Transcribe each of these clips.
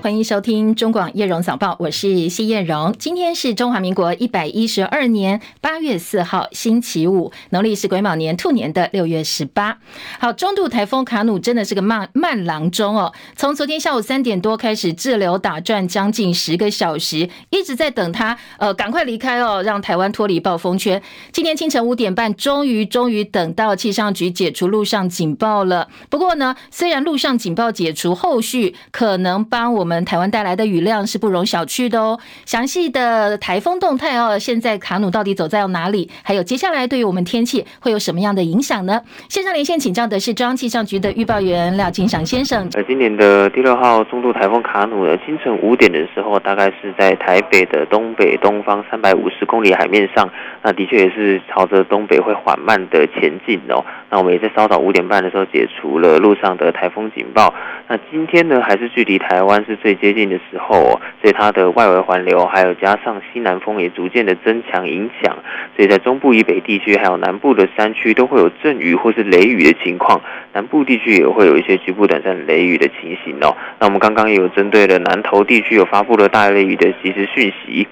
欢迎收听中广叶荣早报，我是谢叶荣。今天是中华民国一百一十二年八月四号，星期五，农历是癸卯年兔年的六月十八。好，中度台风卡努真的是个慢慢郎中哦。从昨天下午三点多开始滞留打转将近十个小时，一直在等他呃赶快离开哦，让台湾脱离暴风圈。今天清晨五点半，终于终于等到气象局解除陆上警报了。不过呢，虽然陆上警报解除，后续可能帮我们。我们台湾带来的雨量是不容小觑的哦。详细的台风动态哦，现在卡努到底走在哪里？还有接下来对于我们天气会有什么样的影响呢？线上连线请教的是中央气象局的预报员廖金祥先生。呃，今年的第六号中度台风卡努呢，清晨五点的时候，大概是在台北的东北东方三百五十公里海面上，那的确也是朝着东北会缓慢的前进哦。那我们也在稍早五点半的时候解除了路上的台风警报。那今天呢，还是距离台湾是最接近的时候，哦所以它的外围环流还有加上西南风也逐渐的增强影响，所以在中部以北地区还有南部的山区都会有阵雨或是雷雨的情况，南部地区也会有一些局部短暂雷雨的情形哦。那我们刚刚也有针对了南投地区有发布了大雷雨的即时讯息。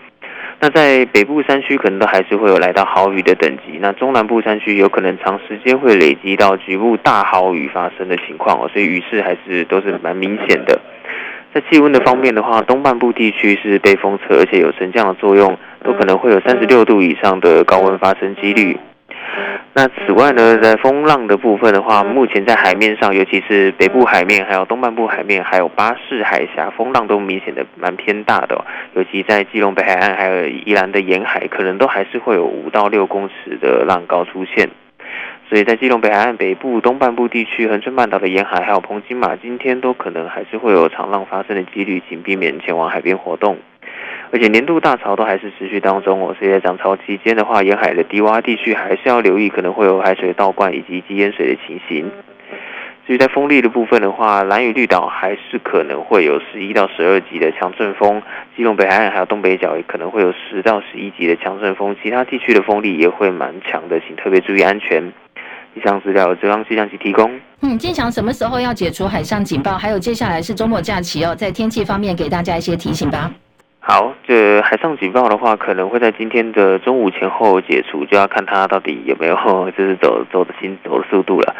那在北部山区可能都还是会有来到豪雨的等级，那中南部山区有可能长时间会累积到局部大豪雨发生的情况哦，所以雨势还是都是蛮明显的。在气温的方面的话，东半部地区是被风侧，而且有升降的作用，都可能会有三十六度以上的高温发生几率。那此外呢，在风浪的部分的话，目前在海面上，尤其是北部海面，还有东半部海面，还有巴士海峡，风浪都明显的蛮偏大的哦。尤其在基隆北海岸，还有宜兰的沿海，可能都还是会有五到六公尺的浪高出现。所以在基隆北海岸北部、东半部地区、恒春半岛的沿海，还有澎金马，今天都可能还是会有长浪发生的几率，请避免前往海边活动。而且年度大潮都还是持续当中哦，所以在涨潮期间的话，沿海的低洼地区还是要留意可能会有海水倒灌以及积淹水的情形。至于在风力的部分的话，兰屿绿岛还是可能会有十一到十二级的强阵风，基隆北海岸还有东北角也可能会有十到十一级的强阵风，其他地区的风力也会蛮强的，请特别注意安全。以上资料由中央气象局提供。嗯，金祥什么时候要解除海上警报？还有接下来是周末假期哦，在天气方面给大家一些提醒吧。好，这海上警报的话，可能会在今天的中午前后解除，就要看它到底有没有 就是走走的行走的速度了。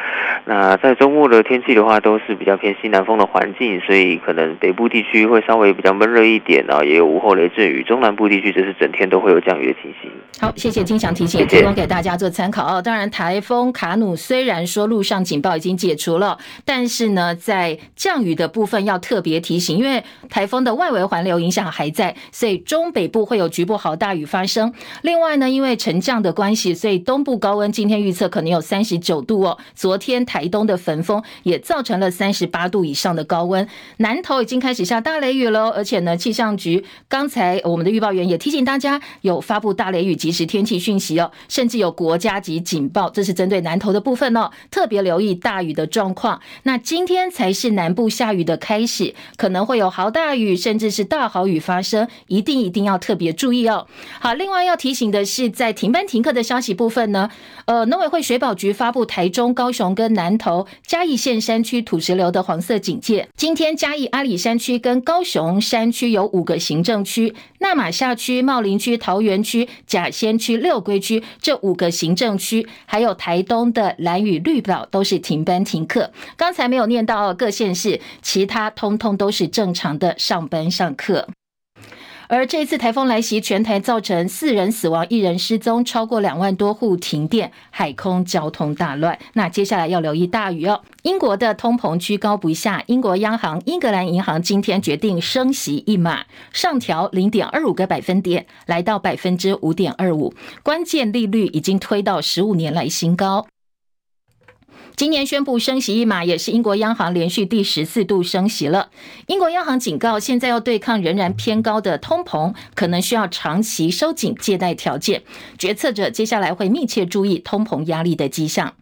那在周末的天气的话，都是比较偏西南风的环境，所以可能北部地区会稍微比较闷热一点啊，也有午后雷阵雨。中南部地区就是整天都会有降雨的情形。好，谢谢金祥提醒，也提供给大家做参考哦。当然，台风卡努虽然说路上警报已经解除了，但是呢，在降雨的部分要特别提醒，因为台风的外围环流影响还在。所以中北部会有局部豪大雨发生。另外呢，因为沉降的关系，所以东部高温今天预测可能有三十九度哦。昨天台东的焚风也造成了三十八度以上的高温。南投已经开始下大雷雨了，而且呢，气象局刚才我们的预报员也提醒大家，有发布大雷雨即时天气讯息哦，甚至有国家级警报，这是针对南投的部分哦，特别留意大雨的状况。那今天才是南部下雨的开始，可能会有豪大雨，甚至是大豪雨发生。一定一定要特别注意哦。好，另外要提醒的是，在停班停课的消息部分呢，呃，农委会水保局发布台中、高雄跟南投、嘉义县山区土石流的黄色警戒。今天嘉义阿里山区跟高雄山区有五个行政区，那马下区、茂林区、桃园区、甲仙区、六龟区这五个行政区，还有台东的兰屿绿岛都是停班停课。刚才没有念到各县市，其他通通都是正常的上班上课。而这次台风来袭，全台造成四人死亡、一人失踪，超过两万多户停电，海空交通大乱。那接下来要留意大雨哦。英国的通膨居高不下，英国央行英格兰银行今天决定升息一码，上调零点二五个百分点，来到百分之五点二五，关键利率已经推到十五年来新高。今年宣布升息一码，也是英国央行连续第十四度升息了。英国央行警告，现在要对抗仍然偏高的通膨，可能需要长期收紧借贷条件。决策者接下来会密切注意通膨压力的迹象。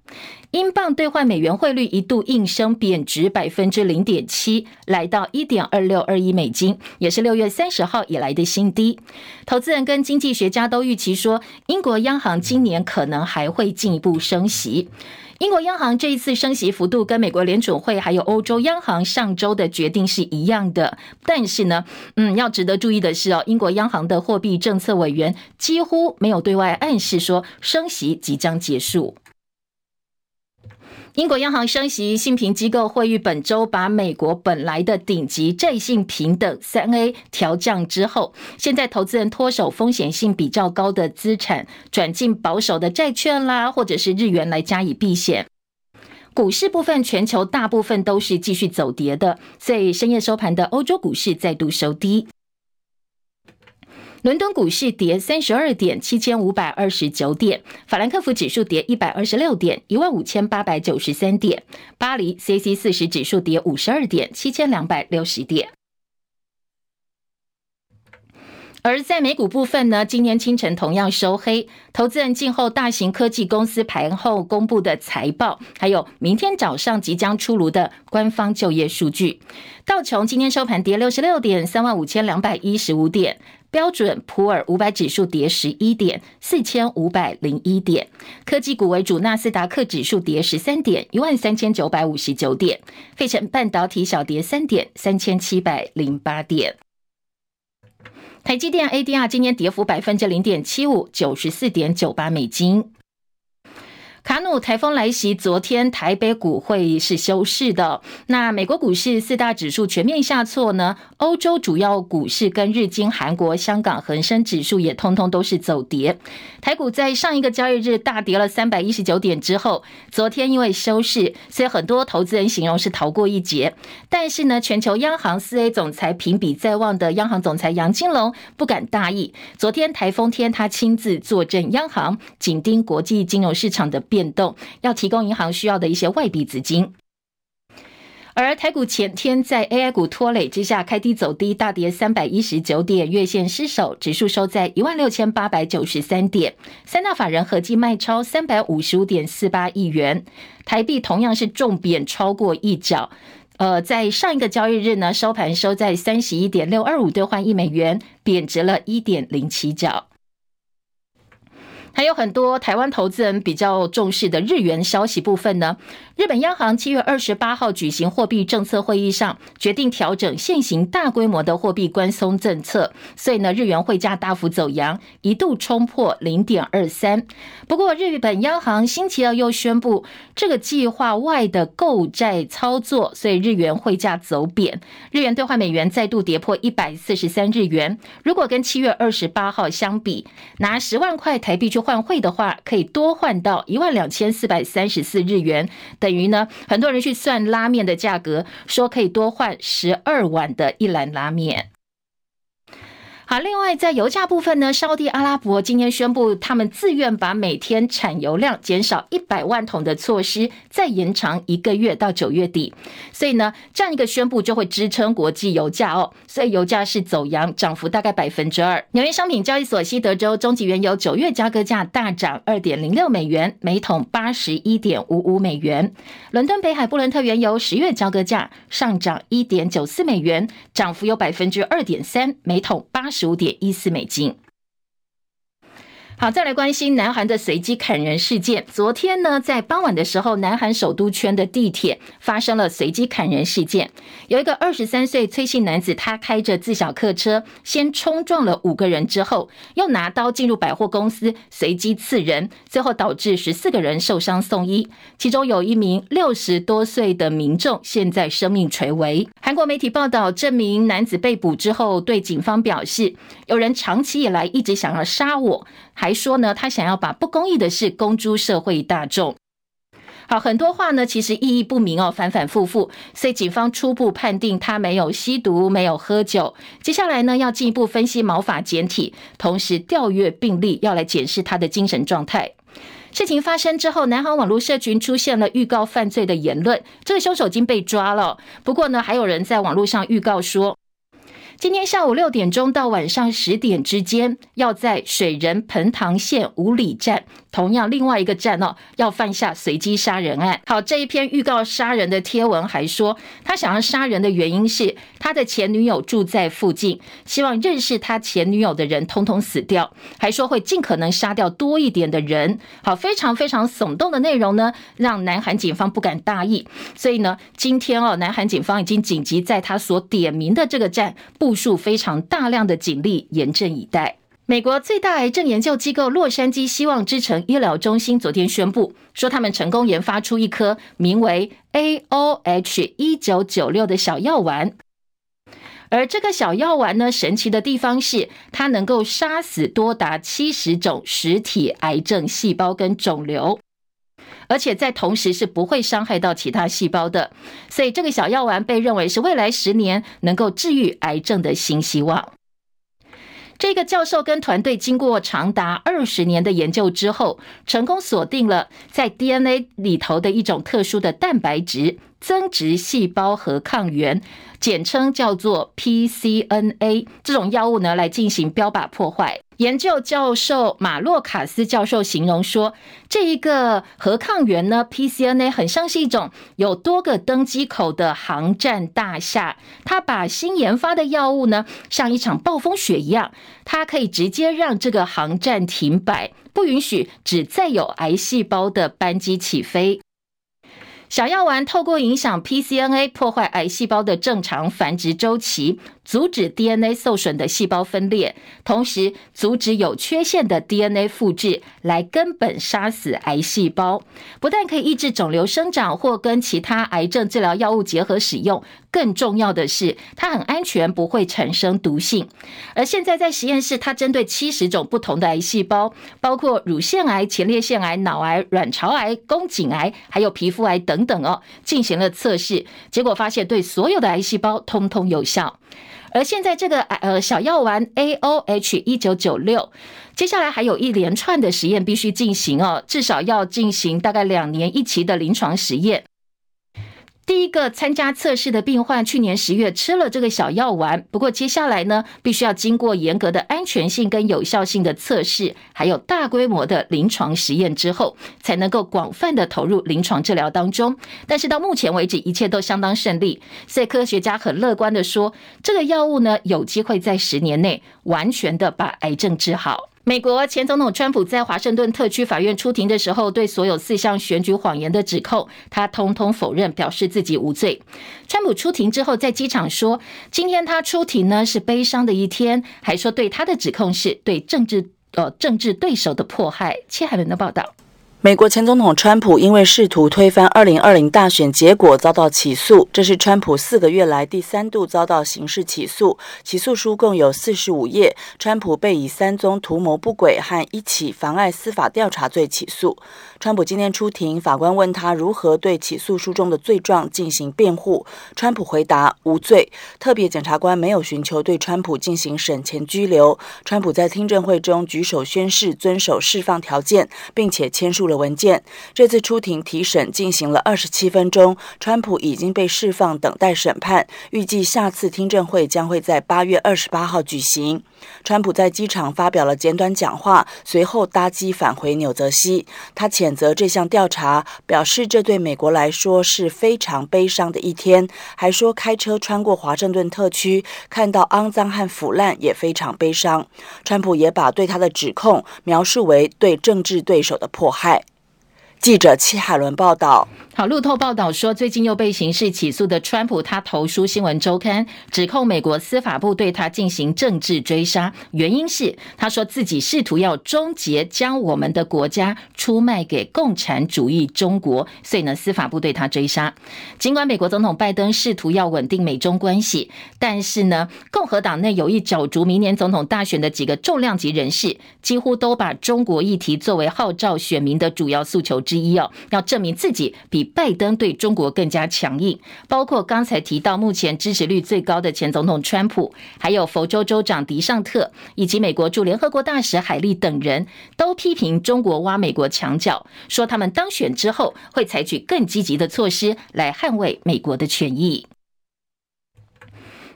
英镑兑换美元汇率一度应声贬值百分之零点七，来到一点二六二一美金，也是六月三十号以来的新低。投资人跟经济学家都预期说，英国央行今年可能还会进一步升息。英国央行这一次升息幅度跟美国联准会还有欧洲央行上周的决定是一样的，但是呢，嗯，要值得注意的是哦，英国央行的货币政策委员几乎没有对外暗示说升息即将结束。英国央行升息，信评机构惠誉本周把美国本来的顶级债信平等三 A 调降之后，现在投资人脱手风险性比较高的资产，转进保守的债券啦，或者是日元来加以避险。股市部分，全球大部分都是继续走跌的，所以深夜收盘的欧洲股市再度收低。伦敦股市跌三十二点，七千五百二十九点；法兰克福指数跌一百二十六点，一万五千八百九十三点；巴黎 C C 四十指数跌五十二点，七千两百六十点。而在美股部分呢，今天清晨同样收黑，投资人静候大型科技公司盘后公布的财报，还有明天早上即将出炉的官方就业数据。道琼今天收盘跌六十六点，三万五千两百一十五点；标准普尔五百指数跌十一点，四千五百零一点；科技股为主，纳斯达克指数跌十三点，一万三千九百五十九点；费城半导体小跌三点，三千七百零八点。台积电 ADR 今天跌幅百分之零点七五，九十四点九八美金。卡努台风来袭，昨天台北股会是休市的。那美国股市四大指数全面下挫呢？欧洲主要股市跟日经、韩国、香港恒生指数也通通都是走跌。台股在上一个交易日大跌了三百一十九点之后，昨天因为休市，所以很多投资人形容是逃过一劫。但是呢，全球央行四 A 总裁评比在望的央行总裁杨金龙不敢大意。昨天台风天，他亲自坐镇央行，紧盯国际金融市场的变动，要提供银行需要的一些外币资金。而台股前天在 AI 股拖累之下，开低走低，大跌三百一十九点，月线失守，指数收在一万六千八百九十三点。三大法人合计卖超三百五十五点四八亿元，台币同样是重贬超过一角。呃，在上一个交易日呢，收盘收在三十一点六二五兑换一美元，贬值了一点零七角。还有很多台湾投资人比较重视的日元消息部分呢。日本央行七月二十八号举行货币政策会议上，决定调整现行大规模的货币宽松政策，所以呢，日元汇价大幅走扬，一度冲破零点二三。不过，日本央行星期二又宣布这个计划外的购债操作，所以日元汇价走贬，日元兑换美元再度跌破一百四十三日元。如果跟七月二十八号相比，拿十万块台币去换汇的话，可以多换到一万两千四百三十四日元，等于呢，很多人去算拉面的价格，说可以多换十二碗的一篮拉面。好，另外在油价部分呢，沙地阿拉伯今天宣布，他们自愿把每天产油量减少一百万桶的措施再延长一个月到九月底。所以呢，这样一个宣布就会支撑国际油价哦。所以油价是走扬，涨幅大概百分之二。纽约商品交易所西德州中级原油九月交割价大涨二点零六美元，每桶八十一点五五美元。伦敦北海布伦特原油十月交割价上涨一点九四美元，涨幅有百分之二点三，每桶八十五点一四美金。好，再来关心南韩的随机砍人事件。昨天呢，在傍晚的时候，南韩首都圈的地铁发生了随机砍人事件。有一个二十三岁崔姓男子，他开着自小客车，先冲撞了五个人，之后又拿刀进入百货公司，随机刺人，最后导致十四个人受伤送医，其中有一名六十多岁的民众，现在生命垂危。韩国媒体报道，这名男子被捕之后，对警方表示，有人长期以来一直想要杀我。还说呢，他想要把不公义的事公诸社会大众。好，很多话呢，其实意义不明哦，反反复复。所以警方初步判定他没有吸毒，没有喝酒。接下来呢，要进一步分析毛发检体，同时调阅病历，要来检视他的精神状态。事情发生之后，南韩网络社群出现了预告犯罪的言论，这个凶手已经被抓了。不过呢，还有人在网络上预告说。今天下午六点钟到晚上十点之间，要在水仁盆塘县五里站同样另外一个站哦，要犯下随机杀人案。好，这一篇预告杀人的贴文还说，他想要杀人的原因是他的前女友住在附近，希望认识他前女友的人通通死掉，还说会尽可能杀掉多一点的人。好，非常非常耸动的内容呢，让南韩警方不敢大意。所以呢，今天哦，南韩警方已经紧急在他所点名的这个站部署非常大量的警力，严阵以待。美国最大癌症研究机构洛杉矶希望之城医疗中心昨天宣布，说他们成功研发出一颗名为 AOH 一九九六的小药丸。而这个小药丸呢，神奇的地方是它能够杀死多达七十种实体癌症细胞跟肿瘤，而且在同时是不会伤害到其他细胞的。所以这个小药丸被认为是未来十年能够治愈癌症的新希望。这个教授跟团队经过长达二十年的研究之后，成功锁定了在 DNA 里头的一种特殊的蛋白质增殖细胞核抗原，简称叫做 PCNA。这种药物呢，来进行标靶破坏。研究教授马洛卡斯教授形容说，这一个核抗原呢，PCNA 很像是一种有多个登机口的航站大厦。他把新研发的药物呢，像一场暴风雪一样，它可以直接让这个航站停摆，不允许只载有癌细胞的班机起飞。小药丸透过影响 PCNA 破坏癌细胞的正常繁殖周期，阻止 DNA 受损的细胞分裂，同时阻止有缺陷的 DNA 复制，来根本杀死癌细胞。不但可以抑制肿瘤生长，或跟其他癌症治疗药物结合使用。更重要的是，它很安全，不会产生毒性。而现在在实验室，它针对七十种不同的癌细胞，包括乳腺癌、前列腺癌、脑癌、卵巢癌、宫颈癌，还有皮肤癌等等哦，进行了测试，结果发现对所有的癌细胞通通有效。而现在这个呃小药丸 AOH 一九九六，接下来还有一连串的实验必须进行哦，至少要进行大概两年一期的临床实验。第一个参加测试的病患去年十月吃了这个小药丸，不过接下来呢，必须要经过严格的安全性跟有效性的测试，还有大规模的临床实验之后，才能够广泛的投入临床治疗当中。但是到目前为止，一切都相当顺利，所以科学家很乐观的说，这个药物呢，有机会在十年内完全的把癌症治好。美国前总统川普在华盛顿特区法院出庭的时候，对所有四项选举谎言的指控，他通通否认，表示自己无罪。川普出庭之后，在机场说，今天他出庭呢是悲伤的一天，还说对他的指控是对政治呃政治对手的迫害。切海伦的报道。美国前总统川普因为试图推翻二零二零大选结果遭到起诉，这是川普四个月来第三度遭到刑事起诉。起诉书共有四十五页，川普被以三宗图谋不轨和一起妨碍司法调查罪起诉。川普今天出庭，法官问他如何对起诉书中的罪状进行辩护，川普回答无罪。特别检察官没有寻求对川普进行审前拘留。川普在听证会中举手宣誓遵守释放条件，并且签署了。文件。这次出庭提审进行了二十七分钟，川普已经被释放，等待审判。预计下次听证会将会在八月二十八号举行。川普在机场发表了简短讲话，随后搭机返回纽泽西。他谴责这项调查，表示这对美国来说是非常悲伤的一天，还说开车穿过华盛顿特区，看到肮脏和腐烂也非常悲伤。川普也把对他的指控描述为对政治对手的迫害。记者戚海伦报道。好，路透报道说，最近又被刑事起诉的川普，他投书《新闻周刊》，指控美国司法部对他进行政治追杀，原因是他说自己试图要终结将我们的国家出卖给共产主义中国，所以呢，司法部对他追杀。尽管美国总统拜登试图要稳定美中关系，但是呢，共和党内有意角逐明年总统大选的几个重量级人士，几乎都把中国议题作为号召选民的主要诉求之一哦，要证明自己比。拜登对中国更加强硬，包括刚才提到目前支持率最高的前总统川普，还有佛州州长迪尚特，以及美国驻联合国大使海利等人，都批评中国挖美国墙角，说他们当选之后会采取更积极的措施来捍卫美国的权益。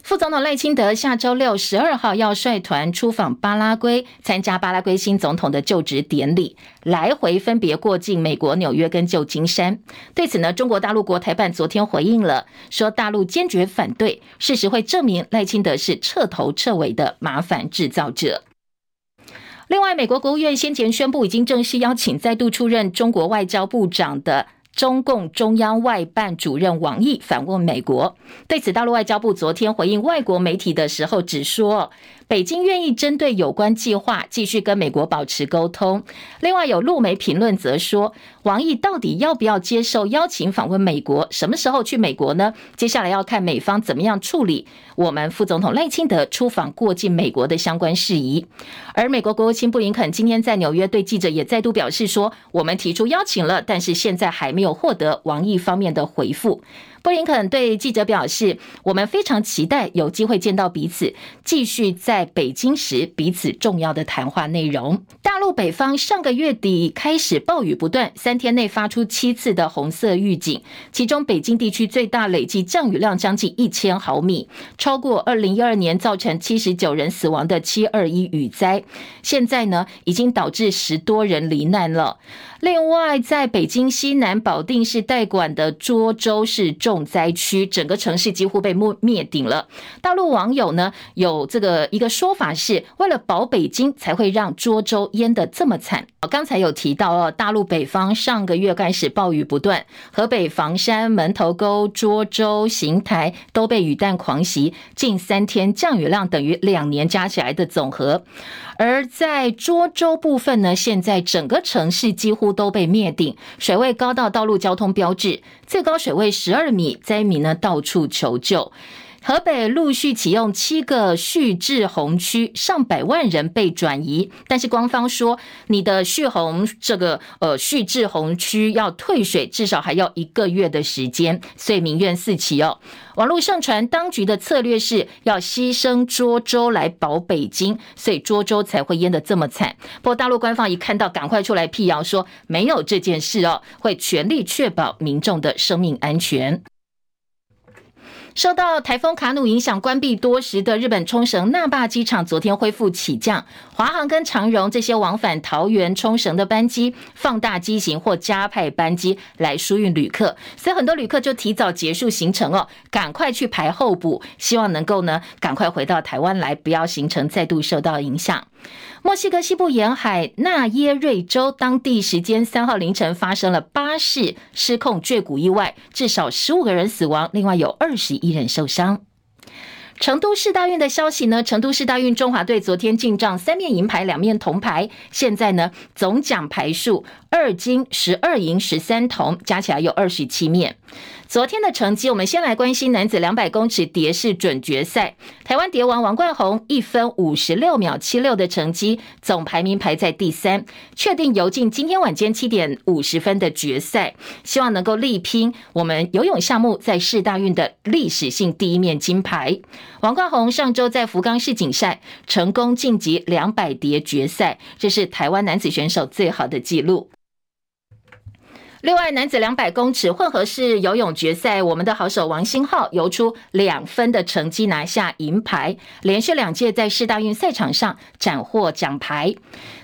副总统赖清德下周六十二号要率团出访巴拉圭，参加巴拉圭新总统的就职典礼，来回分别过境美国纽约跟旧金山。对此呢，中国大陆国台办昨天回应了，说大陆坚决反对，事实会证明赖清德是彻头彻尾的麻烦制造者。另外，美国国务院先前宣布，已经正式邀请再度出任中国外交部长的中共中央外办主任王毅访问美国。对此，大陆外交部昨天回应外国媒体的时候，只说，北京愿意针对有关计划继续跟美国保持沟通。另外，有陆媒评论则说，王毅到底要不要接受邀请访问美国？什么时候去美国呢？接下来要看美方怎么样处理我们副总统赖清德出访过境美国的相关事宜。而美国国务卿布林肯今天在纽约对记者也再度表示说，我们提出邀请了，但是现在还没有获得王毅方面的回复。布林肯对记者表示：“我们非常期待有机会见到彼此，继续在北京时彼此重要的谈话内容。”大陆北方上个月底开始暴雨不断，三天内发出七次的红色预警，其中北京地区最大累计降雨量将近一千毫米，超过二零一二年造成七十九人死亡的七二一雨灾。现在呢，已经导致十多人罹难了。另外，在北京西南保定市代管的涿州是重灾区，整个城市几乎被灭灭顶了。大陆网友呢有这个一个说法是，为了保北京，才会让涿州淹得这么惨。刚才有提到哦，大陆北方上个月开始暴雨不断，河北房山、门头沟、涿州、邢台都被雨弹狂袭，近三天降雨量等于两年加起来的总和。而在涿州部分呢，现在整个城市几乎都被灭顶，水位高到道路交通标志，最高水位十二米，灾民呢到处求救。河北陆续启用七个蓄滞洪区，上百万人被转移。但是官方说，你的蓄洪这个呃蓄滞洪区要退水，至少还要一个月的时间，所以民怨四起哦。网络上传当局的策略是要牺牲涿州来保北京，所以涿州才会淹得这么惨。不过大陆官方一看到，赶快出来辟谣说没有这件事哦，会全力确保民众的生命安全。受到台风卡努影响，关闭多时的日本冲绳那霸机场昨天恢复起降，华航跟长荣这些往返桃园、冲绳的班机放大机型或加派班机来疏运旅客，所以很多旅客就提早结束行程哦，赶快去排候补，希望能够呢赶快回到台湾来，不要行程再度受到影响。墨西哥西部沿海纳耶瑞州当地时间三号凌晨发生了巴士失控坠谷意外，至少十五个人死亡，另外有二十一人受伤。成都市大运的消息呢？成都市大运中华队昨天进账三面银牌，两面铜牌，现在呢总奖牌数二金十二银十三铜，加起来有二十七面。昨天的成绩，我们先来关心男子两百公尺蝶式准决赛。台湾蝶王王冠宏一分五十六秒七六的成绩，总排名排在第三，确定游进今天晚间七点五十分的决赛，希望能够力拼我们游泳项目在世大运的历史性第一面金牌。王冠宏上周在福冈世锦赛成功晋级两百蝶决赛，这是台湾男子选手最好的纪录。另外，男子两百公尺混合式游泳决赛，我们的好手王星浩游出两分的成绩，拿下银牌，连续两届在世大运赛场上斩获奖牌。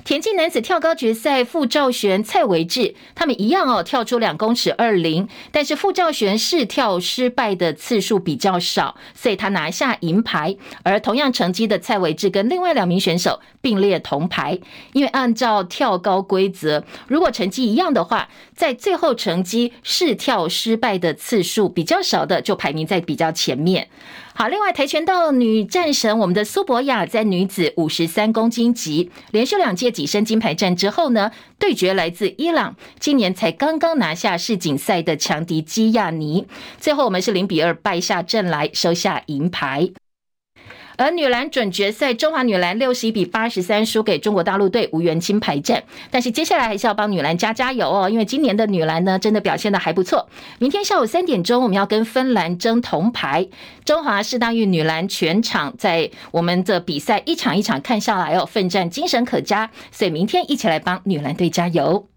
田径男子跳高决赛，傅兆璇、蔡维智他们一样哦，跳出两公尺二零，但是傅兆璇试跳失败的次数比较少，所以他拿下银牌。而同样成绩的蔡维智跟另外两名选手并列铜牌，因为按照跳高规则，如果成绩一样的话，在最后成绩试跳失败的次数比较少的，就排名在比较前面。好，另外跆拳道女战神我们的苏博亚在女子五十三公斤级连续两届跻身金牌战之后呢，对决来自伊朗，今年才刚刚拿下世锦赛的强敌基亚尼，最后我们是零比二败下阵来，收下银牌。而女篮准决赛，中华女篮六十一比八十三输给中国大陆队，无缘金牌战。但是接下来还是要帮女篮加加油哦，因为今年的女篮呢，真的表现的还不错。明天下午三点钟，我们要跟芬兰争铜牌。中华世大运女篮全场在我们的比赛一场一场看下来哦，奋战精神可嘉。所以明天一起来帮女篮队加油。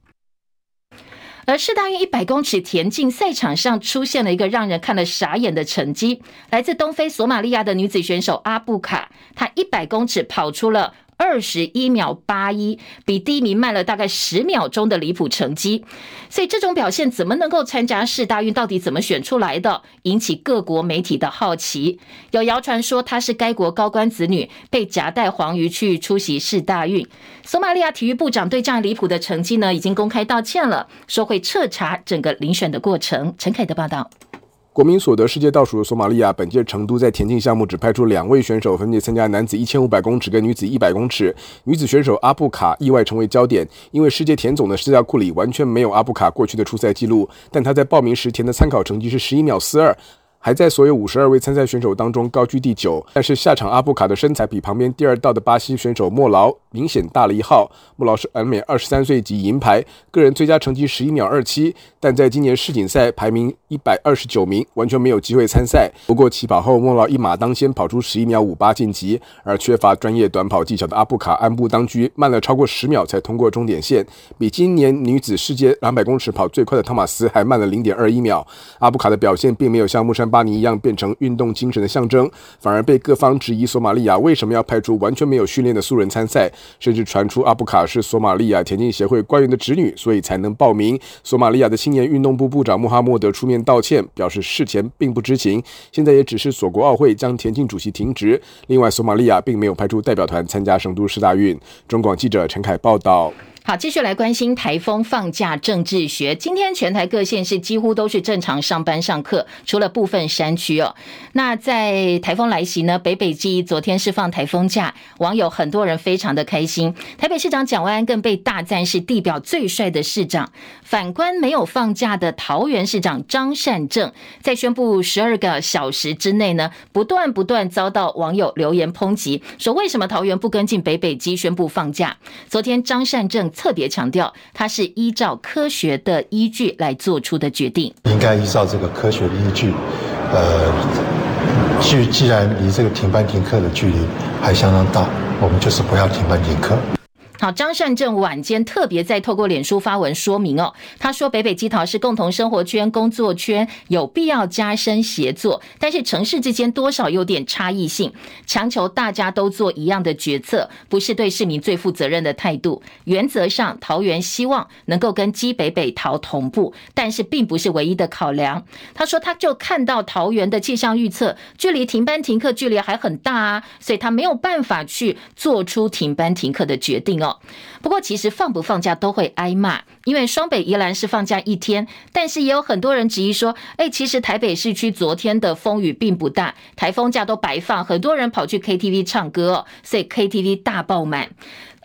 而世大运一百公尺田径赛场上出现了一个让人看了傻眼的成绩，来自东非索马利亚的女子选手阿布卡，她一百公尺跑出了。二十一秒八一，比第一名慢了大概十秒钟的离谱成绩，所以这种表现怎么能够参加世大运？到底怎么选出来的？引起各国媒体的好奇。有谣传说他是该国高官子女，被夹带黄鱼去出席世大运。索马利亚体育部长对这样离谱的成绩呢，已经公开道歉了，说会彻查整个遴选的过程。陈凯的报道。国民所得世界倒数的索马利亚，本届成都在田径项目只派出两位选手，分别参加男子一千五百公尺跟女子一百公尺。女子选手阿布卡意外成为焦点，因为世界田总的资料库里完全没有阿布卡过去的出赛记录，但她在报名时填的参考成绩是十一秒四二。还在所有五十二位参赛选手当中高居第九，但是下场阿布卡的身材比旁边第二道的巴西选手莫劳明显大了一号。莫劳是全美二十三岁及银牌，个人最佳成绩十一秒二七，但在今年世锦赛排名一百二十九名，完全没有机会参赛。不过起跑后莫劳一马当先跑出十一秒五八晋级，而缺乏专业短跑技巧的阿布卡按部当居，慢了超过十秒才通过终点线，比今年女子世界两百公尺跑最快的汤马斯还慢了零点二一秒。阿布卡的表现并没有像木山巴。巴尼一样变成运动精神的象征，反而被各方质疑索马利亚为什么要派出完全没有训练的素人参赛，甚至传出阿布卡是索马利亚田径协会官员的侄女，所以才能报名。索马利亚的青年运动部部长穆哈默德出面道歉，表示事前并不知情，现在也只是索国奥会将田径主席停职。另外，索马利亚并没有派出代表团参加成都世大运。中广记者陈凯报道。好，继续来关心台风放假政治学。今天全台各县市几乎都是正常上班上课，除了部分山区哦。那在台风来袭呢，北北基昨天是放台风假，网友很多人非常的开心。台北市长蒋万安更被大赞是地表最帅的市长。反观没有放假的桃园市长张善政，在宣布十二个小时之内呢，不断不断遭到网友留言抨击，说为什么桃园不跟进北北基宣布放假？昨天张善政。特别强调，它是依照科学的依据来做出的决定。应该依照这个科学的依据，呃，既既然离这个停班停课的距离还相当大，我们就是不要停班停课。好，张善政晚间特别在透过脸书发文说明哦，他说北北基桃是共同生活圈、工作圈，有必要加深协作，但是城市之间多少有点差异性，强求大家都做一样的决策，不是对市民最负责任的态度。原则上，桃园希望能够跟基北北桃同步，但是并不是唯一的考量。他说，他就看到桃园的气象预测，距离停班停课距离还很大啊，所以他没有办法去做出停班停课的决定哦。不过，其实放不放假都会挨骂，因为双北宜兰是放假一天，但是也有很多人质疑说，哎，其实台北市区昨天的风雨并不大，台风假都白放，很多人跑去 KTV 唱歌哦，所以 KTV 大爆满。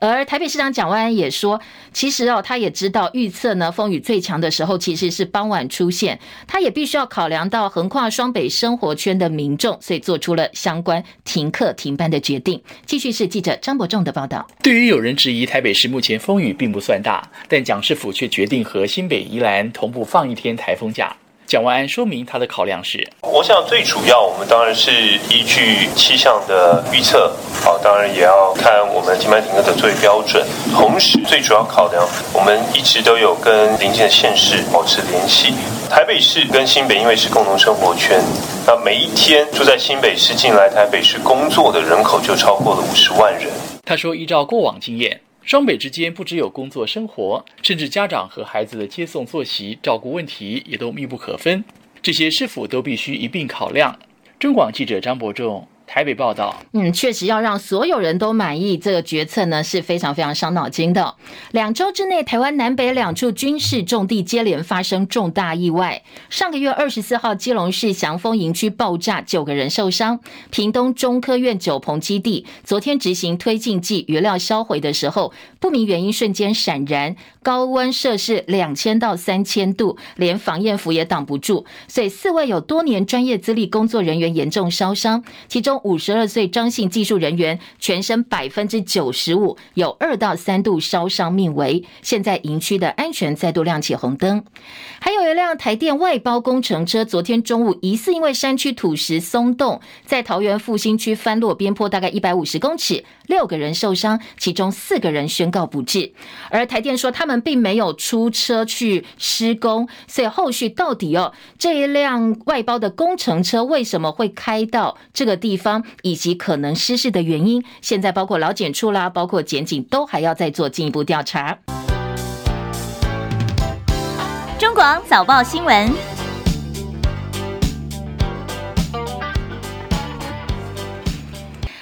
而台北市长蒋万安也说，其实哦，他也知道预测呢，风雨最强的时候其实是傍晚出现，他也必须要考量到横跨双北生活圈的民众，所以做出了相关停课停班的决定。继续是记者张伯仲的报道。对于有人质疑台北市目前风雨并不算大，但蒋市府却决定和新北宜兰同步放一天台风假。蒋万安说明他的考量是：我想最主要，我们当然是依据气象的预测，好，当然也要看我们停班停课的作业标准。同时，最主要考量，我们一直都有跟邻近的县市保持联系。台北市跟新北因为是共同生活圈，那每一天住在新北市进来台北市工作的人口就超过了五十万人。他说，依照过往经验。双北之间不只有工作生活，甚至家长和孩子的接送作息、照顾问题也都密不可分，这些是否都必须一并考量？中广记者张伯仲。台北报道，嗯，确实要让所有人都满意，这个决策呢是非常非常伤脑筋的。两周之内，台湾南北两处军事重地接连发生重大意外。上个月二十四号，基隆市祥丰营区爆炸，九个人受伤。屏东中科院九鹏基地昨天执行推进剂原料销毁的时候，不明原因瞬间闪燃，高温摄氏两千到三千度，连防焰服也挡不住，所以四位有多年专业资历工作人员严重烧伤，其中。五十二岁张姓技术人员全身百分之九十五有二到三度烧伤命危，现在营区的安全再度亮起红灯。还有一辆台电外包工程车，昨天中午疑似因为山区土石松动，在桃园复兴区翻落边坡大概一百五十公尺，六个人受伤，其中四个人宣告不治。而台电说他们并没有出车去施工，所以后续到底哦，这一辆外包的工程车为什么会开到这个地方，以及可能失事的原因，现在包括老检处啦，包括检警都还要再做进一步调查。中广早报新闻。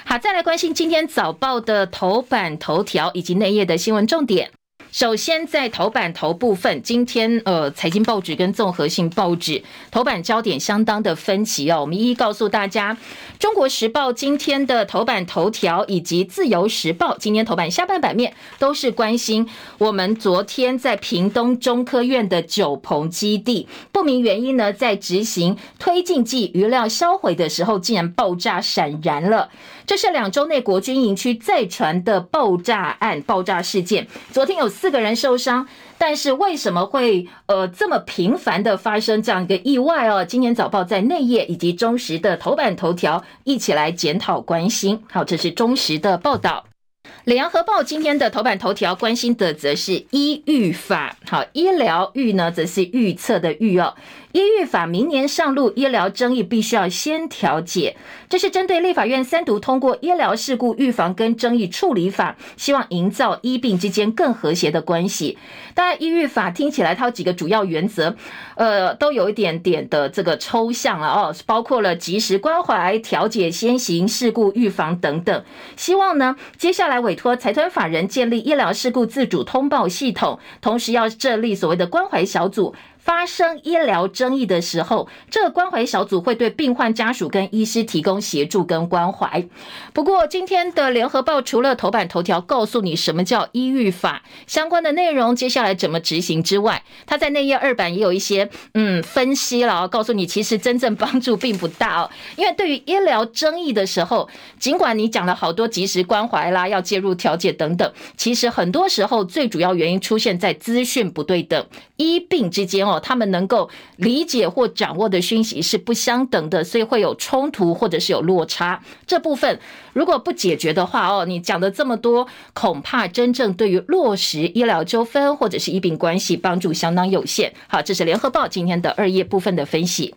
好，再来关心今天早报的头版头条以及内页的新闻重点。首先，在头版头部分，今天呃，财经报纸跟综合性报纸头版焦点相当的分歧哦。我们一一告诉大家，《中国时报》今天的头版头条以及《自由时报》今天头版下半版面都是关心我们昨天在屏东中科院的九鹏基地不明原因呢，在执行推进剂余料销毁的时候，竟然爆炸闪燃了。这是两周内国军营区再传的爆炸案、爆炸事件。昨天有四个人受伤，但是为什么会呃这么频繁的发生这样一个意外哦？今天早报在内页以及中时的头版头条一起来检讨关心。好，这是中时的报道。联合报今天的头版头条关心的则是医预法。好，医疗预呢，则是预测的预哦。医预法明年上路，医疗争议必须要先调解。这是针对立法院三读通过医疗事故预防跟争议处理法，希望营造医病之间更和谐的关系。当然，医预法听起来它有几个主要原则，呃，都有一点点的这个抽象了哦，包括了及时关怀、调解先行、事故预防等等。希望呢，接下来委托财团法人建立医疗事故自主通报系统，同时要设立所谓的关怀小组。发生医疗争议的时候，这个关怀小组会对病患家属跟医师提供协助跟关怀。不过，今天的联合报除了头版头条告诉你什么叫医预法相关的内容，接下来怎么执行之外，他在内页二版也有一些嗯分析了，告诉你其实真正帮助并不大哦。因为对于医疗争议的时候，尽管你讲了好多及时关怀啦，要介入调解等等，其实很多时候最主要原因出现在资讯不对等、医病之间哦。他们能够理解或掌握的讯息是不相等的，所以会有冲突或者是有落差。这部分如果不解决的话，哦，你讲的这么多，恐怕真正对于落实医疗纠纷或者是医病关系帮助相当有限。好，这是联合报今天的二页部分的分析。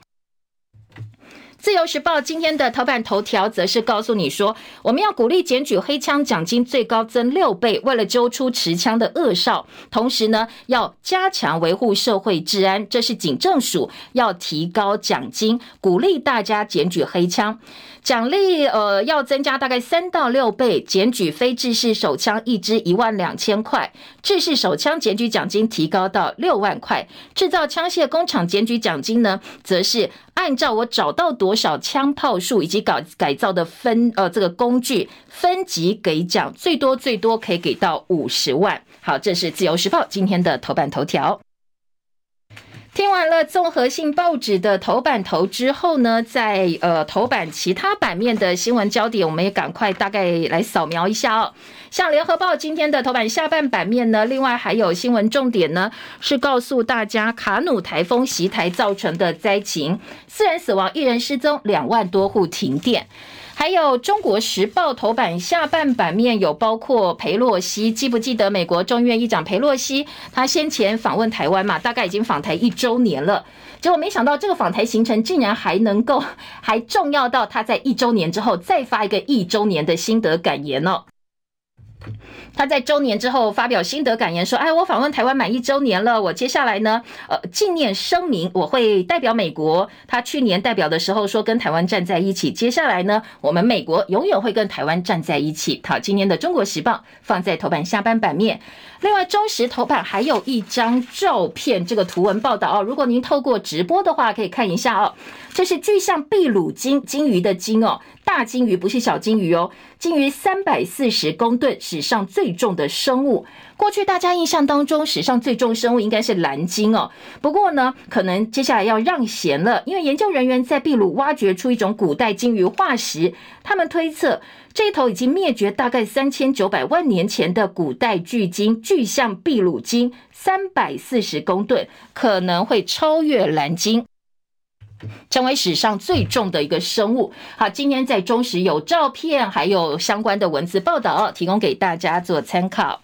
自由时报今天的头版头条则是告诉你说，我们要鼓励检举黑枪奖金最高增六倍，为了揪出持枪的恶少，同时呢要加强维护社会治安，这是警政署要提高奖金，鼓励大家检举黑枪。奖励呃要增加大概三到六倍，检举非制式手枪一支一万两千块，制式手枪检举奖金提高到六万块，制造枪械工厂检举奖金呢，则是按照我找到多少枪炮数以及改改造的分呃这个工具分级给奖，最多最多可以给到五十万。好，这是自由时报今天的头版头条。听完了综合性报纸的头版头之后呢，在呃头版其他版面的新闻焦点，我们也赶快大概来扫描一下哦。像联合报今天的头版下半版面呢，另外还有新闻重点呢，是告诉大家卡努台风袭台造成的灾情，四人死亡，一人失踪，两万多户停电。还有《中国时报》头版下半版面有包括裴洛西，记不记得美国众议院议长裴洛西？他先前访问台湾嘛，大概已经访台一周年了。结果没想到这个访台行程竟然还能够还重要到他在一周年之后再发一个一周年的心得感言哦。他在周年之后发表心得感言说：“哎，我访问台湾满一周年了，我接下来呢，呃，纪念声明，我会代表美国。他去年代表的时候说跟台湾站在一起，接下来呢，我们美国永远会跟台湾站在一起。好，今年的《中国时报》放在头版下半版面。另外，中时头版还有一张照片，这个图文报道哦。如果您透过直播的话，可以看一下哦。这是巨象秘鲁鲸鲸鱼的鲸哦，大鲸鱼不是小鲸鱼哦。”近于三百四十公吨，史上最重的生物。过去大家印象当中，史上最重生物应该是蓝鲸哦。不过呢，可能接下来要让贤了，因为研究人员在秘鲁挖掘出一种古代鲸鱼化石，他们推测这一头已经灭绝大概三千九百万年前的古代巨鲸，巨象秘鲁鲸，三百四十公吨，可能会超越蓝鲸。成为史上最重的一个生物。好，今天在中时有照片，还有相关的文字报道，提供给大家做参考。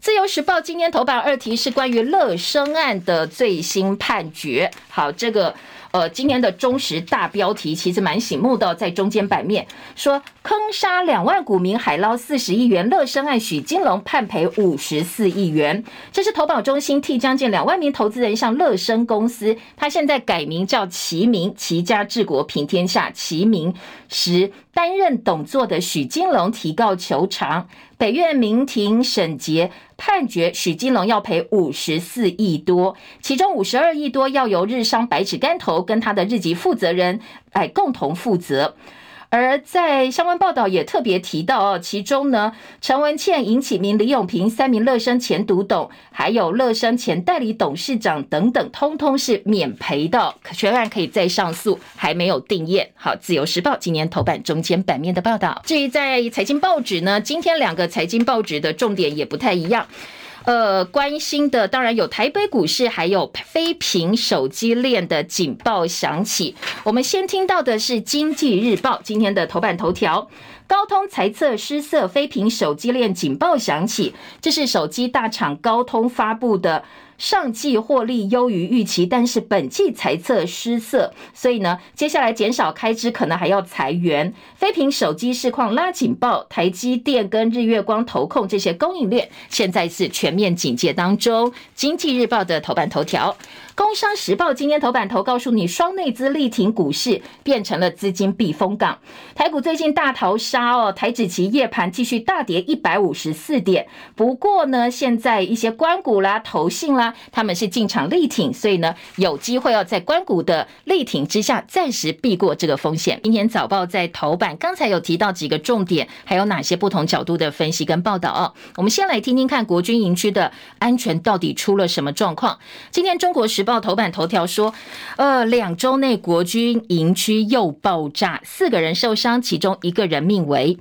自由时报今天头版二题是关于乐生案的最新判决。好，这个。呃，今天的中时大标题其实蛮醒目的，在中间版面说坑杀两万股民海捞四十亿元，乐生案许金龙判赔五十四亿元。这是投保中心替将近两万名投资人向乐生公司，他现在改名叫齐名，齐家治国平天下，齐名时担任董座的许金龙提告求偿。北院民庭审结判决，许金龙要赔五十四亿多，其中五十二亿多要由日商百尺竿头跟他的日籍负责人来共同负责。而在相关报道也特别提到哦，其中呢，陈文茜、尹启明、李永平三名乐生前独董，还有乐生前代理董事长等等，通通是免赔的，全案可以再上诉，还没有定谳。好，自由时报今年头版中间版面的报道。至于在财经报纸呢，今天两个财经报纸的重点也不太一样。呃，关心的当然有台北股市，还有非屏手机链的警报响起。我们先听到的是《经济日报》今天的头版头条：高通财测失色，非屏手机链警报响起。这是手机大厂高通发布的。上季获利优于预期，但是本季财测失色，所以呢，接下来减少开支，可能还要裁员。非屏手机市况拉警报，台积电跟日月光投控这些供应链现在是全面警戒当中。经济日报的头版头条。工商时报今天头版头告诉你，双内资力挺股市，变成了资金避风港。台股最近大逃杀哦，台指期夜盘继续大跌一百五十四点。不过呢，现在一些关股啦、投信啦，他们是进场力挺，所以呢，有机会要在关股的力挺之下，暂时避过这个风险。今天早报在头版，刚才有提到几个重点，还有哪些不同角度的分析跟报道哦。我们先来听听看国军营区的安全到底出了什么状况。今天中国时报。报头版头条说，呃，两周内国军营区又爆炸，四个人受伤，其中一个人命危。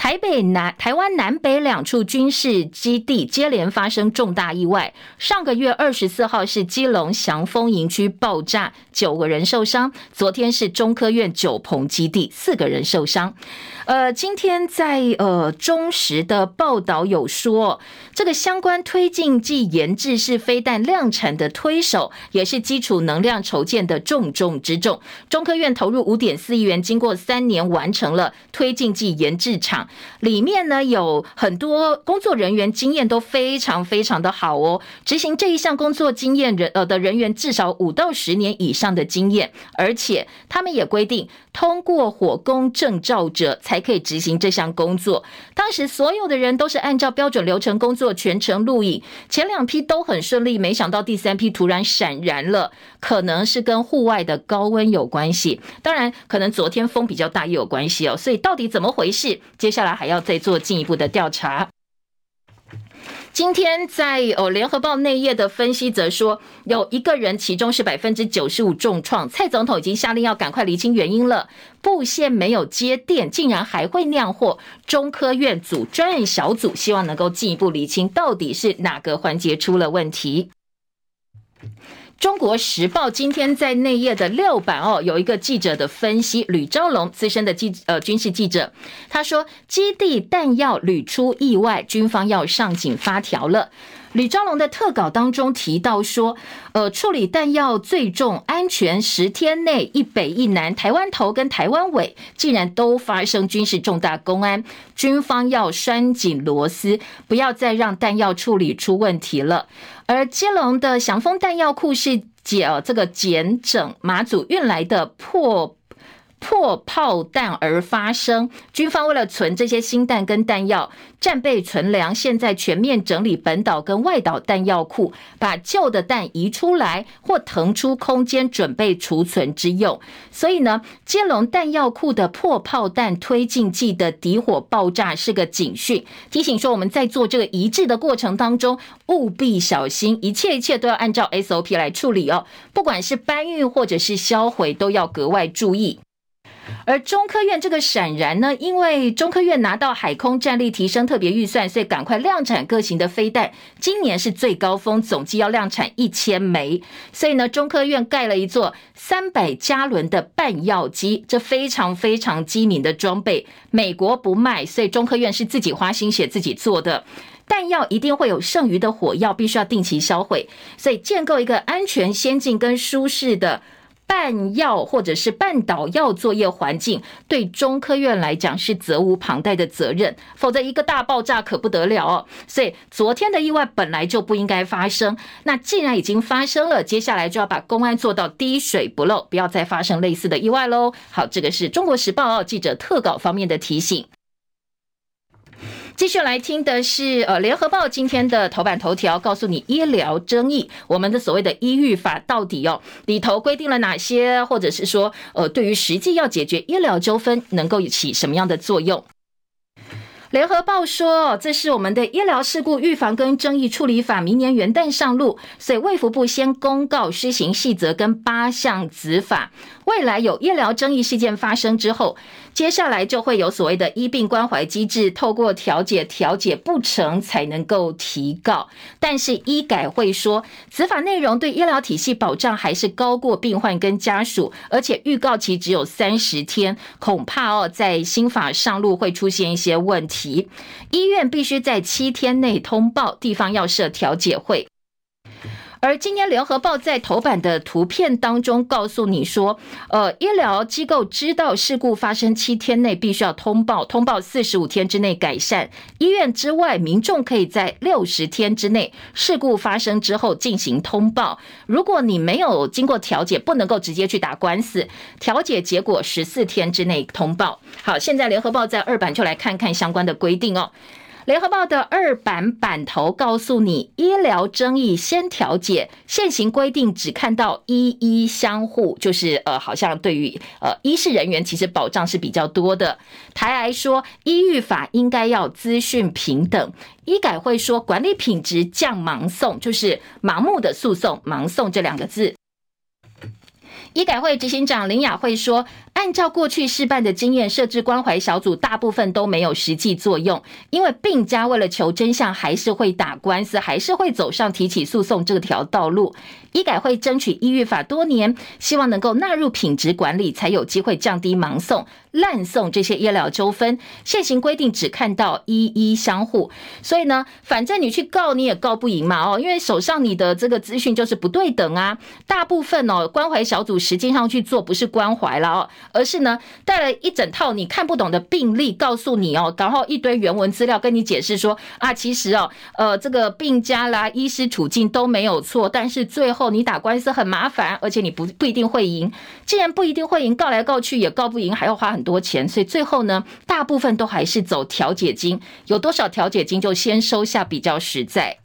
台北南、台湾南北两处军事基地接连发生重大意外。上个月二十四号是基隆祥丰营区爆炸，九个人受伤。昨天是中科院九鹏基地，四个人受伤。呃，今天在呃中时的报道有说，这个相关推进剂研制是飞弹量产的推手，也是基础能量筹建的重中之重。中科院投入五点四亿元，经过三年完成了推进剂研制厂。里面呢有很多工作人员经验都非常非常的好哦，执行这一项工作经验人呃的人员至少五到十年以上的经验，而且他们也规定通过火攻证照者才可以执行这项工作。当时所有的人都是按照标准流程工作，全程录影，前两批都很顺利，没想到第三批突然闪燃了，可能是跟户外的高温有关系，当然可能昨天风比较大也有关系哦，所以到底怎么回事？接下来。还要再做进一步的调查。今天在哦，《联合报》内页的分析则说，有一个人，其中是百分之九十五重创。蔡总统已经下令要赶快厘清原因了。布线没有接电，竟然还会酿祸。中科院组专案小组希望能够进一步厘清，到底是哪个环节出了问题。中国时报今天在内页的六版哦，有一个记者的分析，吕昭龙资深的记呃军事记者，他说基地弹药屡出意外，军方要上紧发条了。吕昭龙的特稿当中提到说，呃，处理弹药最重安全，十天内一北一南，台湾头跟台湾尾竟然都发生军事重大公安，军方要拴紧螺丝，不要再让弹药处理出问题了。而基隆的祥丰弹药库是解这个检整马祖运来的破破炮弹而发生。军方为了存这些新弹跟弹药，战备存粮，现在全面整理本岛跟外岛弹药库，把旧的弹移出来或腾出空间，准备储存之用。所以呢，接龙弹药库的破炮弹推进剂的底火爆炸是个警讯，提醒说我们在做这个移置的过程当中，务必小心，一切一切都要按照 SOP 来处理哦，不管是搬运或者是销毁，都要格外注意。而中科院这个闪燃呢，因为中科院拿到海空战力提升特别预算，所以赶快量产各型的飞弹。今年是最高峰，总计要量产一千枚。所以呢，中科院盖了一座三百加仑的弹药机，这非常非常机敏的装备。美国不卖，所以中科院是自己花心血自己做的。弹药一定会有剩余的火药，必须要定期销毁。所以建构一个安全、先进跟舒适的。半药或者是半导药作业环境，对中科院来讲是责无旁贷的责任，否则一个大爆炸可不得了哦。所以昨天的意外本来就不应该发生，那既然已经发生了，接下来就要把公安做到滴水不漏，不要再发生类似的意外喽。好，这个是中国时报记者特稿方面的提醒。继续来听的是，呃，联合报今天的头版头条，告诉你医疗争议，我们的所谓的医育法到底哦，里头规定了哪些，或者是说，呃，对于实际要解决医疗纠纷，能够起什么样的作用？联合报说，这是我们的医疗事故预防跟争议处理法，明年元旦上路，所以卫福部先公告施行细则跟八项子法，未来有医疗争议事件发生之后。接下来就会有所谓的医病关怀机制，透过调解，调解不成才能够提告。但是医改会说，此法内容对医疗体系保障还是高过病患跟家属，而且预告期只有三十天，恐怕哦，在新法上路会出现一些问题。医院必须在七天内通报，地方要设调解会。而今天联合报在头版的图片当中告诉你说，呃，医疗机构知道事故发生七天内必须要通报，通报四十五天之内改善。医院之外，民众可以在六十天之内事故发生之后进行通报。如果你没有经过调解，不能够直接去打官司。调解结果十四天之内通报。好，现在联合报在二版就来看看相关的规定哦。联合报的二版版头告诉你，医疗争议先调解，现行规定只看到医医相护，就是呃，好像对于呃医事人员其实保障是比较多的。台癌说，医育法应该要资讯平等，医改会说管理品质降盲送，就是盲目的诉讼，盲送这两个字。医改会执行长林雅慧说，按照过去试办的经验，设置关怀小组大部分都没有实际作用，因为病家为了求真相，还是会打官司，还是会走上提起诉讼这条道路。医改会争取医育法多年，希望能够纳入品质管理，才有机会降低盲送、滥送这些医疗纠纷。现行规定只看到医医相护，所以呢，反正你去告你也告不赢嘛哦，因为手上你的这个资讯就是不对等啊。大部分哦，关怀小组实际上去做不是关怀了哦，而是呢带了一整套你看不懂的病例告诉你哦，然后一堆原文资料跟你解释说啊，其实哦，呃，这个病家啦、医师处境都没有错，但是最后。后你打官司很麻烦，而且你不不一定会赢。既然不一定会赢，告来告去也告不赢，还要花很多钱。所以最后呢，大部分都还是走调解金，有多少调解金就先收下，比较实在。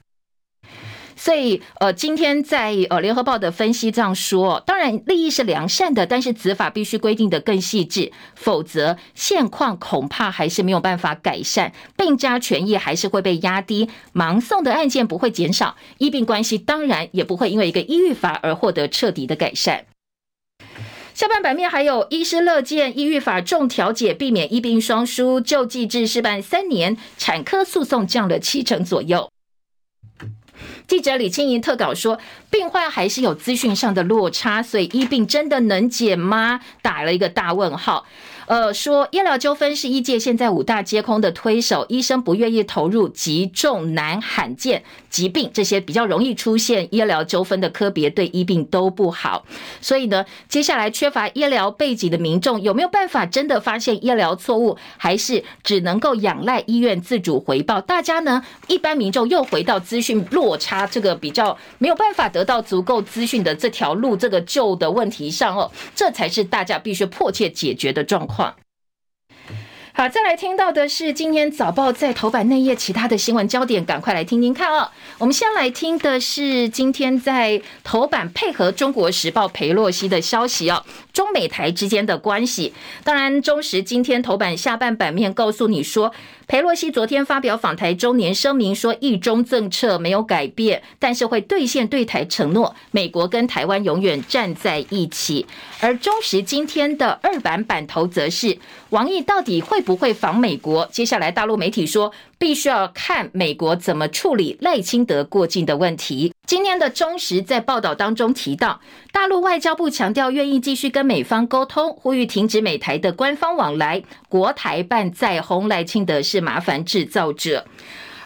所以，呃，今天在呃联合报的分析这样说，当然利益是良善的，但是执法必须规定的更细致，否则现况恐怕还是没有办法改善，病家权益还是会被压低，盲送的案件不会减少，医病关系当然也不会因为一个医育法而获得彻底的改善。下半版面还有医师乐见医育法重调解，避免医病双输，救济制试办三年，产科诉讼降了七成左右。记者李青怡特稿说，病患还是有资讯上的落差，所以医病真的能解吗？打了一个大问号。呃，说医疗纠纷是医界现在五大皆空的推手，医生不愿意投入急重难罕见疾病这些比较容易出现医疗纠纷的科别，对医病都不好。所以呢，接下来缺乏医疗背景的民众有没有办法真的发现医疗错误，还是只能够仰赖医院自主回报？大家呢，一般民众又回到资讯落差。这个比较没有办法得到足够资讯的这条路，这个旧的问题上哦，这才是大家必须迫切解决的状况。快。好，再来听到的是今天早报在头版内页其他的新闻焦点，赶快来听听看哦。我们先来听的是今天在头版配合中国时报裴洛西的消息哦，中美台之间的关系。当然，中时今天头版下半版面告诉你说。裴洛西昨天发表访台周年声明，说一中政策没有改变，但是会兑现对台承诺，美国跟台湾永远站在一起。而中时今天的二版版头则是王毅到底会不会访美国？接下来大陆媒体说。必须要看美国怎么处理赖清德过境的问题。今天的中时在报道当中提到，大陆外交部强调愿意继续跟美方沟通，呼吁停止美台的官方往来。国台办在轰赖清德是麻烦制造者。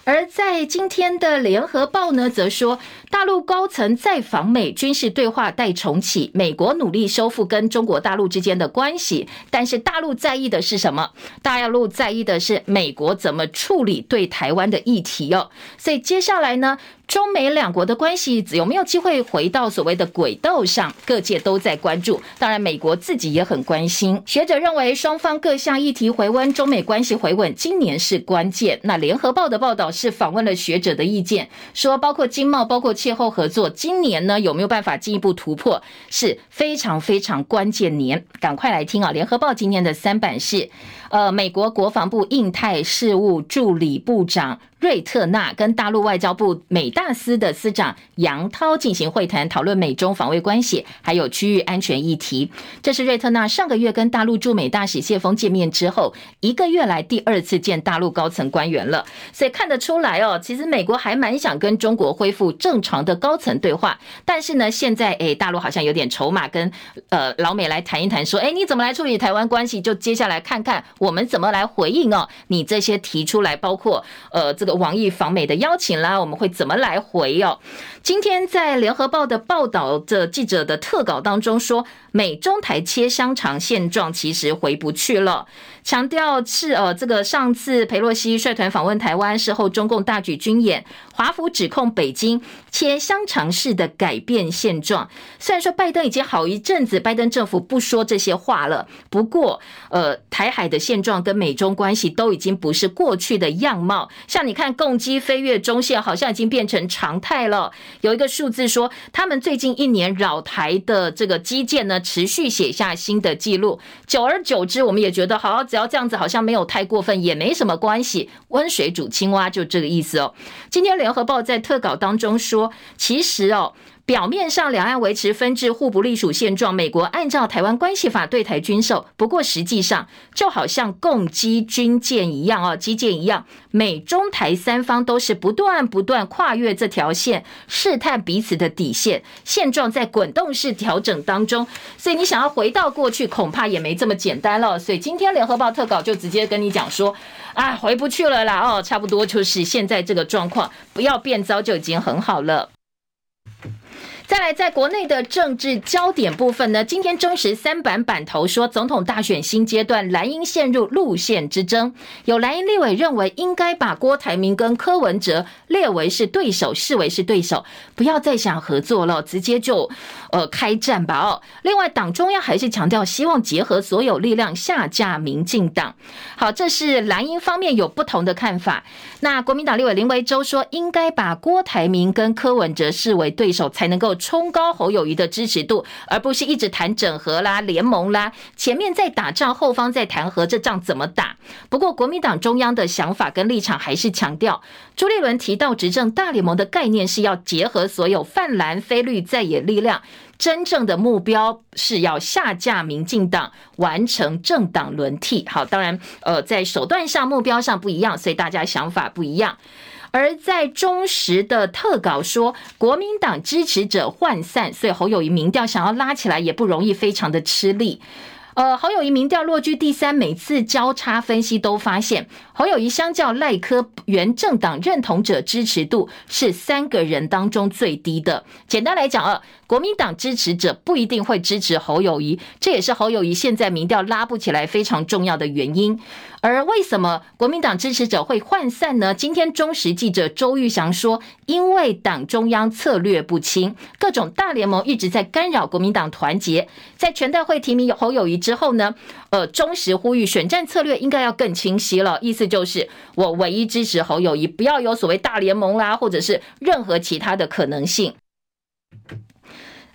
而在今天的联合报呢，则说大陆高层在访美，军事对话待重启，美国努力修复跟中国大陆之间的关系。但是大陆在意的是什么？大陆在意的是美国怎么处理对台湾的议题哦。所以接下来呢？中美两国的关系有没有机会回到所谓的轨道上？各界都在关注，当然美国自己也很关心。学者认为，双方各项议题回温，中美关系回稳，今年是关键。那联合报的报道是访问了学者的意见，说包括经贸、包括气候合作，今年呢有没有办法进一步突破，是非常非常关键年。赶快来听啊！联合报今年的三版是，呃，美国国防部印太事务助理部长。瑞特纳跟大陆外交部美大司的司长杨涛进行会谈，讨论美中防卫关系，还有区域安全议题。这是瑞特纳上个月跟大陆驻美大使谢锋见面之后，一个月来第二次见大陆高层官员了。所以看得出来哦，其实美国还蛮想跟中国恢复正常的高层对话。但是呢，现在诶，大陆好像有点筹码，跟呃老美来谈一谈，说，诶，你怎么来处理台湾关系？就接下来看看我们怎么来回应哦。你这些提出来，包括呃这个。王毅访美的邀请啦，我们会怎么来回哦？今天在联合报的报道的记者的特稿当中说，美中台切香肠现状其实回不去了。强调是呃，这个上次裴洛西率团访问台湾，事后中共大举军演，华府指控北京切香肠式的改变现状。虽然说拜登已经好一阵子，拜登政府不说这些话了，不过呃，台海的现状跟美中关系都已经不是过去的样貌。像你看，共机飞越中线，好像已经变成常态了。有一个数字说，他们最近一年扰台的这个基建呢，持续写下新的记录。久而久之，我们也觉得好，只要这样子好像没有太过分，也没什么关系。温水煮青蛙就这个意思哦。今天联合报在特稿当中说，其实哦。表面上两岸维持分治互不隶属现状，美国按照台湾关系法对台军售，不过实际上就好像共机军舰一样啊，机舰一样，美中台三方都是不断不断跨越这条线，试探彼此的底线，现状在滚动式调整当中，所以你想要回到过去，恐怕也没这么简单了。所以今天联合报特稿就直接跟你讲说，啊，回不去了啦，哦，差不多就是现在这个状况，不要变糟就已经很好了。再来，在国内的政治焦点部分呢，今天中时三版版头说，总统大选新阶段，蓝英陷入路线之争。有蓝英立委认为，应该把郭台铭跟柯文哲列为是对手，视为是对手，不要再想合作了，直接就呃开战吧哦。另外，党中央还是强调，希望结合所有力量下架民进党。好，这是蓝营方面有不同的看法。那国民党立委林维洲说，应该把郭台铭跟柯文哲视为对手，才能够。冲高侯友宜的支持度，而不是一直谈整合啦、联盟啦。前面在打仗，后方在谈和，这仗怎么打？不过国民党中央的想法跟立场还是强调，朱立伦提到执政大联盟的概念是要结合所有泛蓝、非绿在野力量，真正的目标是要下架民进党，完成政党轮替。好，当然，呃，在手段上、目标上不一样，所以大家想法不一样。而在中时的特稿说，国民党支持者涣散，所以侯友谊民调想要拉起来也不容易，非常的吃力。呃，侯友谊民调落居第三，每次交叉分析都发现，侯友谊相较赖科原政党认同者支持度是三个人当中最低的。简单来讲啊，国民党支持者不一定会支持侯友谊，这也是侯友谊现在民调拉不起来非常重要的原因。而为什么国民党支持者会涣散呢？今天中时记者周玉祥说，因为党中央策略不清，各种大联盟一直在干扰国民党团结。在全代会提名侯友谊之后呢，呃，中时呼吁选战策略应该要更清晰了，意思就是我唯一支持侯友谊，不要有所谓大联盟啦，或者是任何其他的可能性。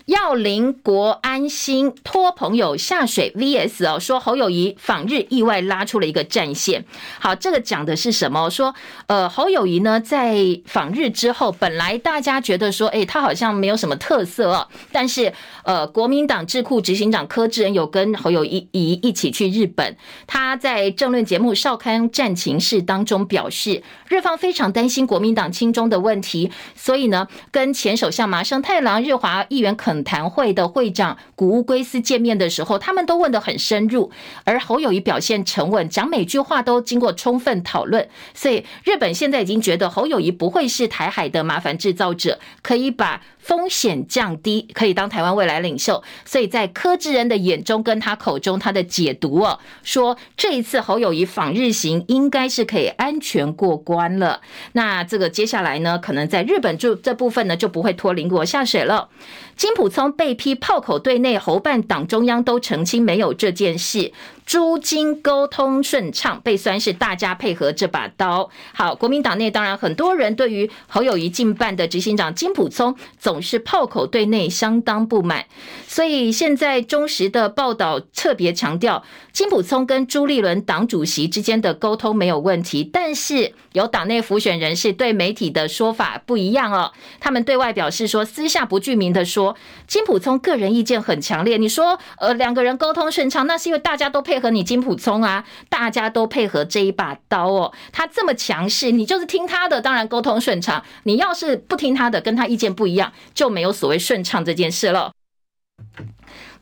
耀林国安心托朋友下水 VS 哦，说侯友宜访日意外拉出了一个战线。好，这个讲的是什么？说呃，侯友宜呢在访日之后，本来大家觉得说，诶，他好像没有什么特色哦。但是呃，国民党智库执行长柯志恩有跟侯友宜一起去日本，他在政论节目《少康战情室》当中表示，日方非常担心国民党亲中的问题，所以呢，跟前首相麻生太郎、日华议员肯。谈会的会长谷乌圭司见面的时候，他们都问得很深入，而侯友谊表现沉稳，讲每句话都经过充分讨论，所以日本现在已经觉得侯友谊不会是台海的麻烦制造者，可以把风险降低，可以当台湾未来领袖。所以在柯志恩的眼中，跟他口中他的解读哦，说这一次侯友谊访日行应该是可以安全过关了。那这个接下来呢，可能在日本就这部分呢就不会拖邻国下水了。金溥聪被批炮口对内，侯办党中央都澄清没有这件事。朱金沟通顺畅，被酸是大家配合这把刀。好，国民党内当然很多人对于侯友谊进办的执行长金普聪总是炮口对内相当不满，所以现在中时的报道特别强调，金普聪跟朱立伦党主席之间的沟通没有问题，但是有党内辅选人士对媒体的说法不一样哦，他们对外表示说，私下不具名的说，金普聪个人意见很强烈。你说，呃，两个人沟通顺畅，那是因为大家都配。配合你金溥聪啊，大家都配合这一把刀哦。他这么强势，你就是听他的，当然沟通顺畅。你要是不听他的，跟他意见不一样，就没有所谓顺畅这件事了。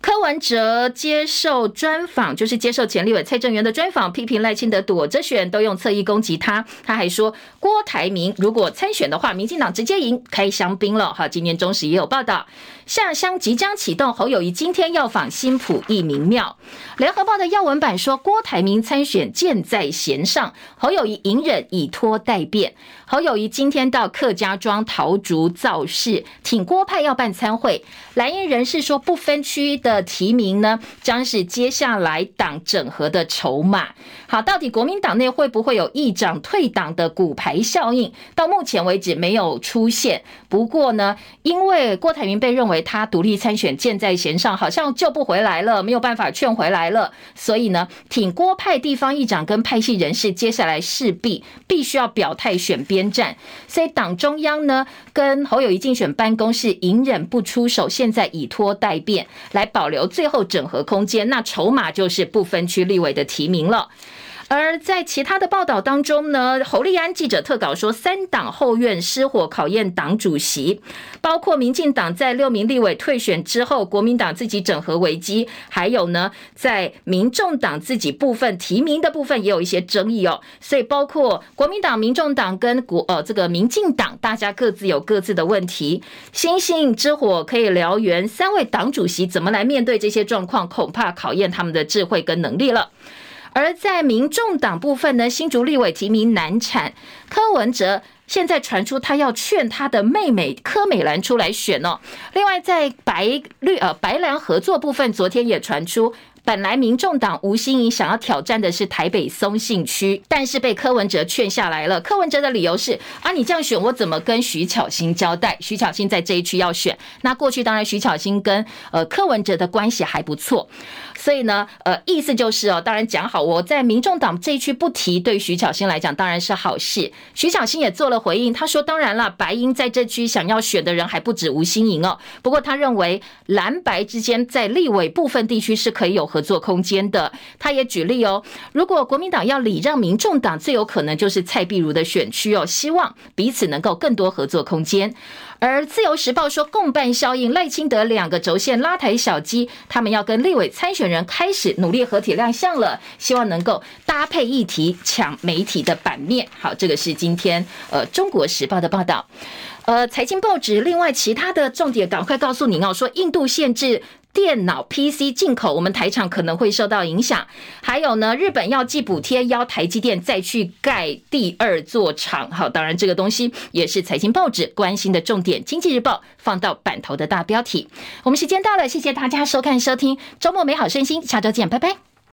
柯文哲接受专访，就是接受前立委蔡正元的专访，批评赖清德躲着选，都用侧翼攻击他。他还说，郭台铭如果参选的话，民进党直接赢，开香槟了。好，今年中时也有报道。下乡即将启动，侯友谊今天要访新埔义民庙。联合报的要闻版说，郭台铭参选箭在弦上，侯友谊隐忍以拖待变。侯友谊今天到客家庄桃竹造势，挺郭派要办参会。蓝营人士说，不分区的提名呢，将是接下来党整合的筹码。好，到底国民党内会不会有议长退党的骨牌效应？到目前为止没有出现。不过呢，因为郭台铭被认为他独立参选箭在弦上，好像救不回来了，没有办法劝回来了，所以呢，挺郭派地方议长跟派系人士，接下来势必必须要表态选边站。所以党中央呢，跟侯友宜竞选办公室隐忍不出手，现在以拖待变，来保留最后整合空间。那筹码就是不分区立委的提名了。而在其他的报道当中呢，侯立安记者特稿说，三党后院失火考验党主席，包括民进党在六名立委退选之后，国民党自己整合危机，还有呢，在民众党自己部分提名的部分也有一些争议哦。所以包括国民党、民众党跟国呃这个民进党，大家各自有各自的问题。星星之火可以燎原，三位党主席怎么来面对这些状况，恐怕考验他们的智慧跟能力了。而在民众党部分呢，新竹立委提名难产，柯文哲现在传出他要劝他的妹妹柯美兰出来选哦。另外，在白绿呃白蓝合作部分，昨天也传出。本来民众党吴欣盈想要挑战的是台北松信区，但是被柯文哲劝下来了。柯文哲的理由是：啊，你这样选，我怎么跟徐巧芯交代？徐巧芯在这一区要选，那过去当然徐巧芯跟呃柯文哲的关系还不错，所以呢，呃，意思就是哦，当然讲好，我在民众党这一区不提，对徐巧芯来讲当然是好事。徐巧芯也做了回应，他说：当然了，白营在这区想要选的人还不止吴欣盈哦，不过他认为蓝白之间在立委部分地区是可以有。合作空间的。他也举例哦，如果国民党要礼让民众党，最有可能就是蔡壁如的选区哦，希望彼此能够更多合作空间。而自由时报说，共办效应，赖清德两个轴线拉抬小鸡，他们要跟立委参选人开始努力合体亮相了，希望能够搭配议题抢媒体的版面。好，这个是今天呃中国时报的报道。呃，财经报纸另外其他的重点，赶快告诉您哦，说印度限制。电脑 PC 进口，我们台厂可能会受到影响。还有呢，日本要寄补贴，邀台积电再去盖第二座厂。好，当然这个东西也是财经报纸关心的重点。经济日报放到版头的大标题。我们时间到了，谢谢大家收看收听，周末美好身心，下周见，拜拜。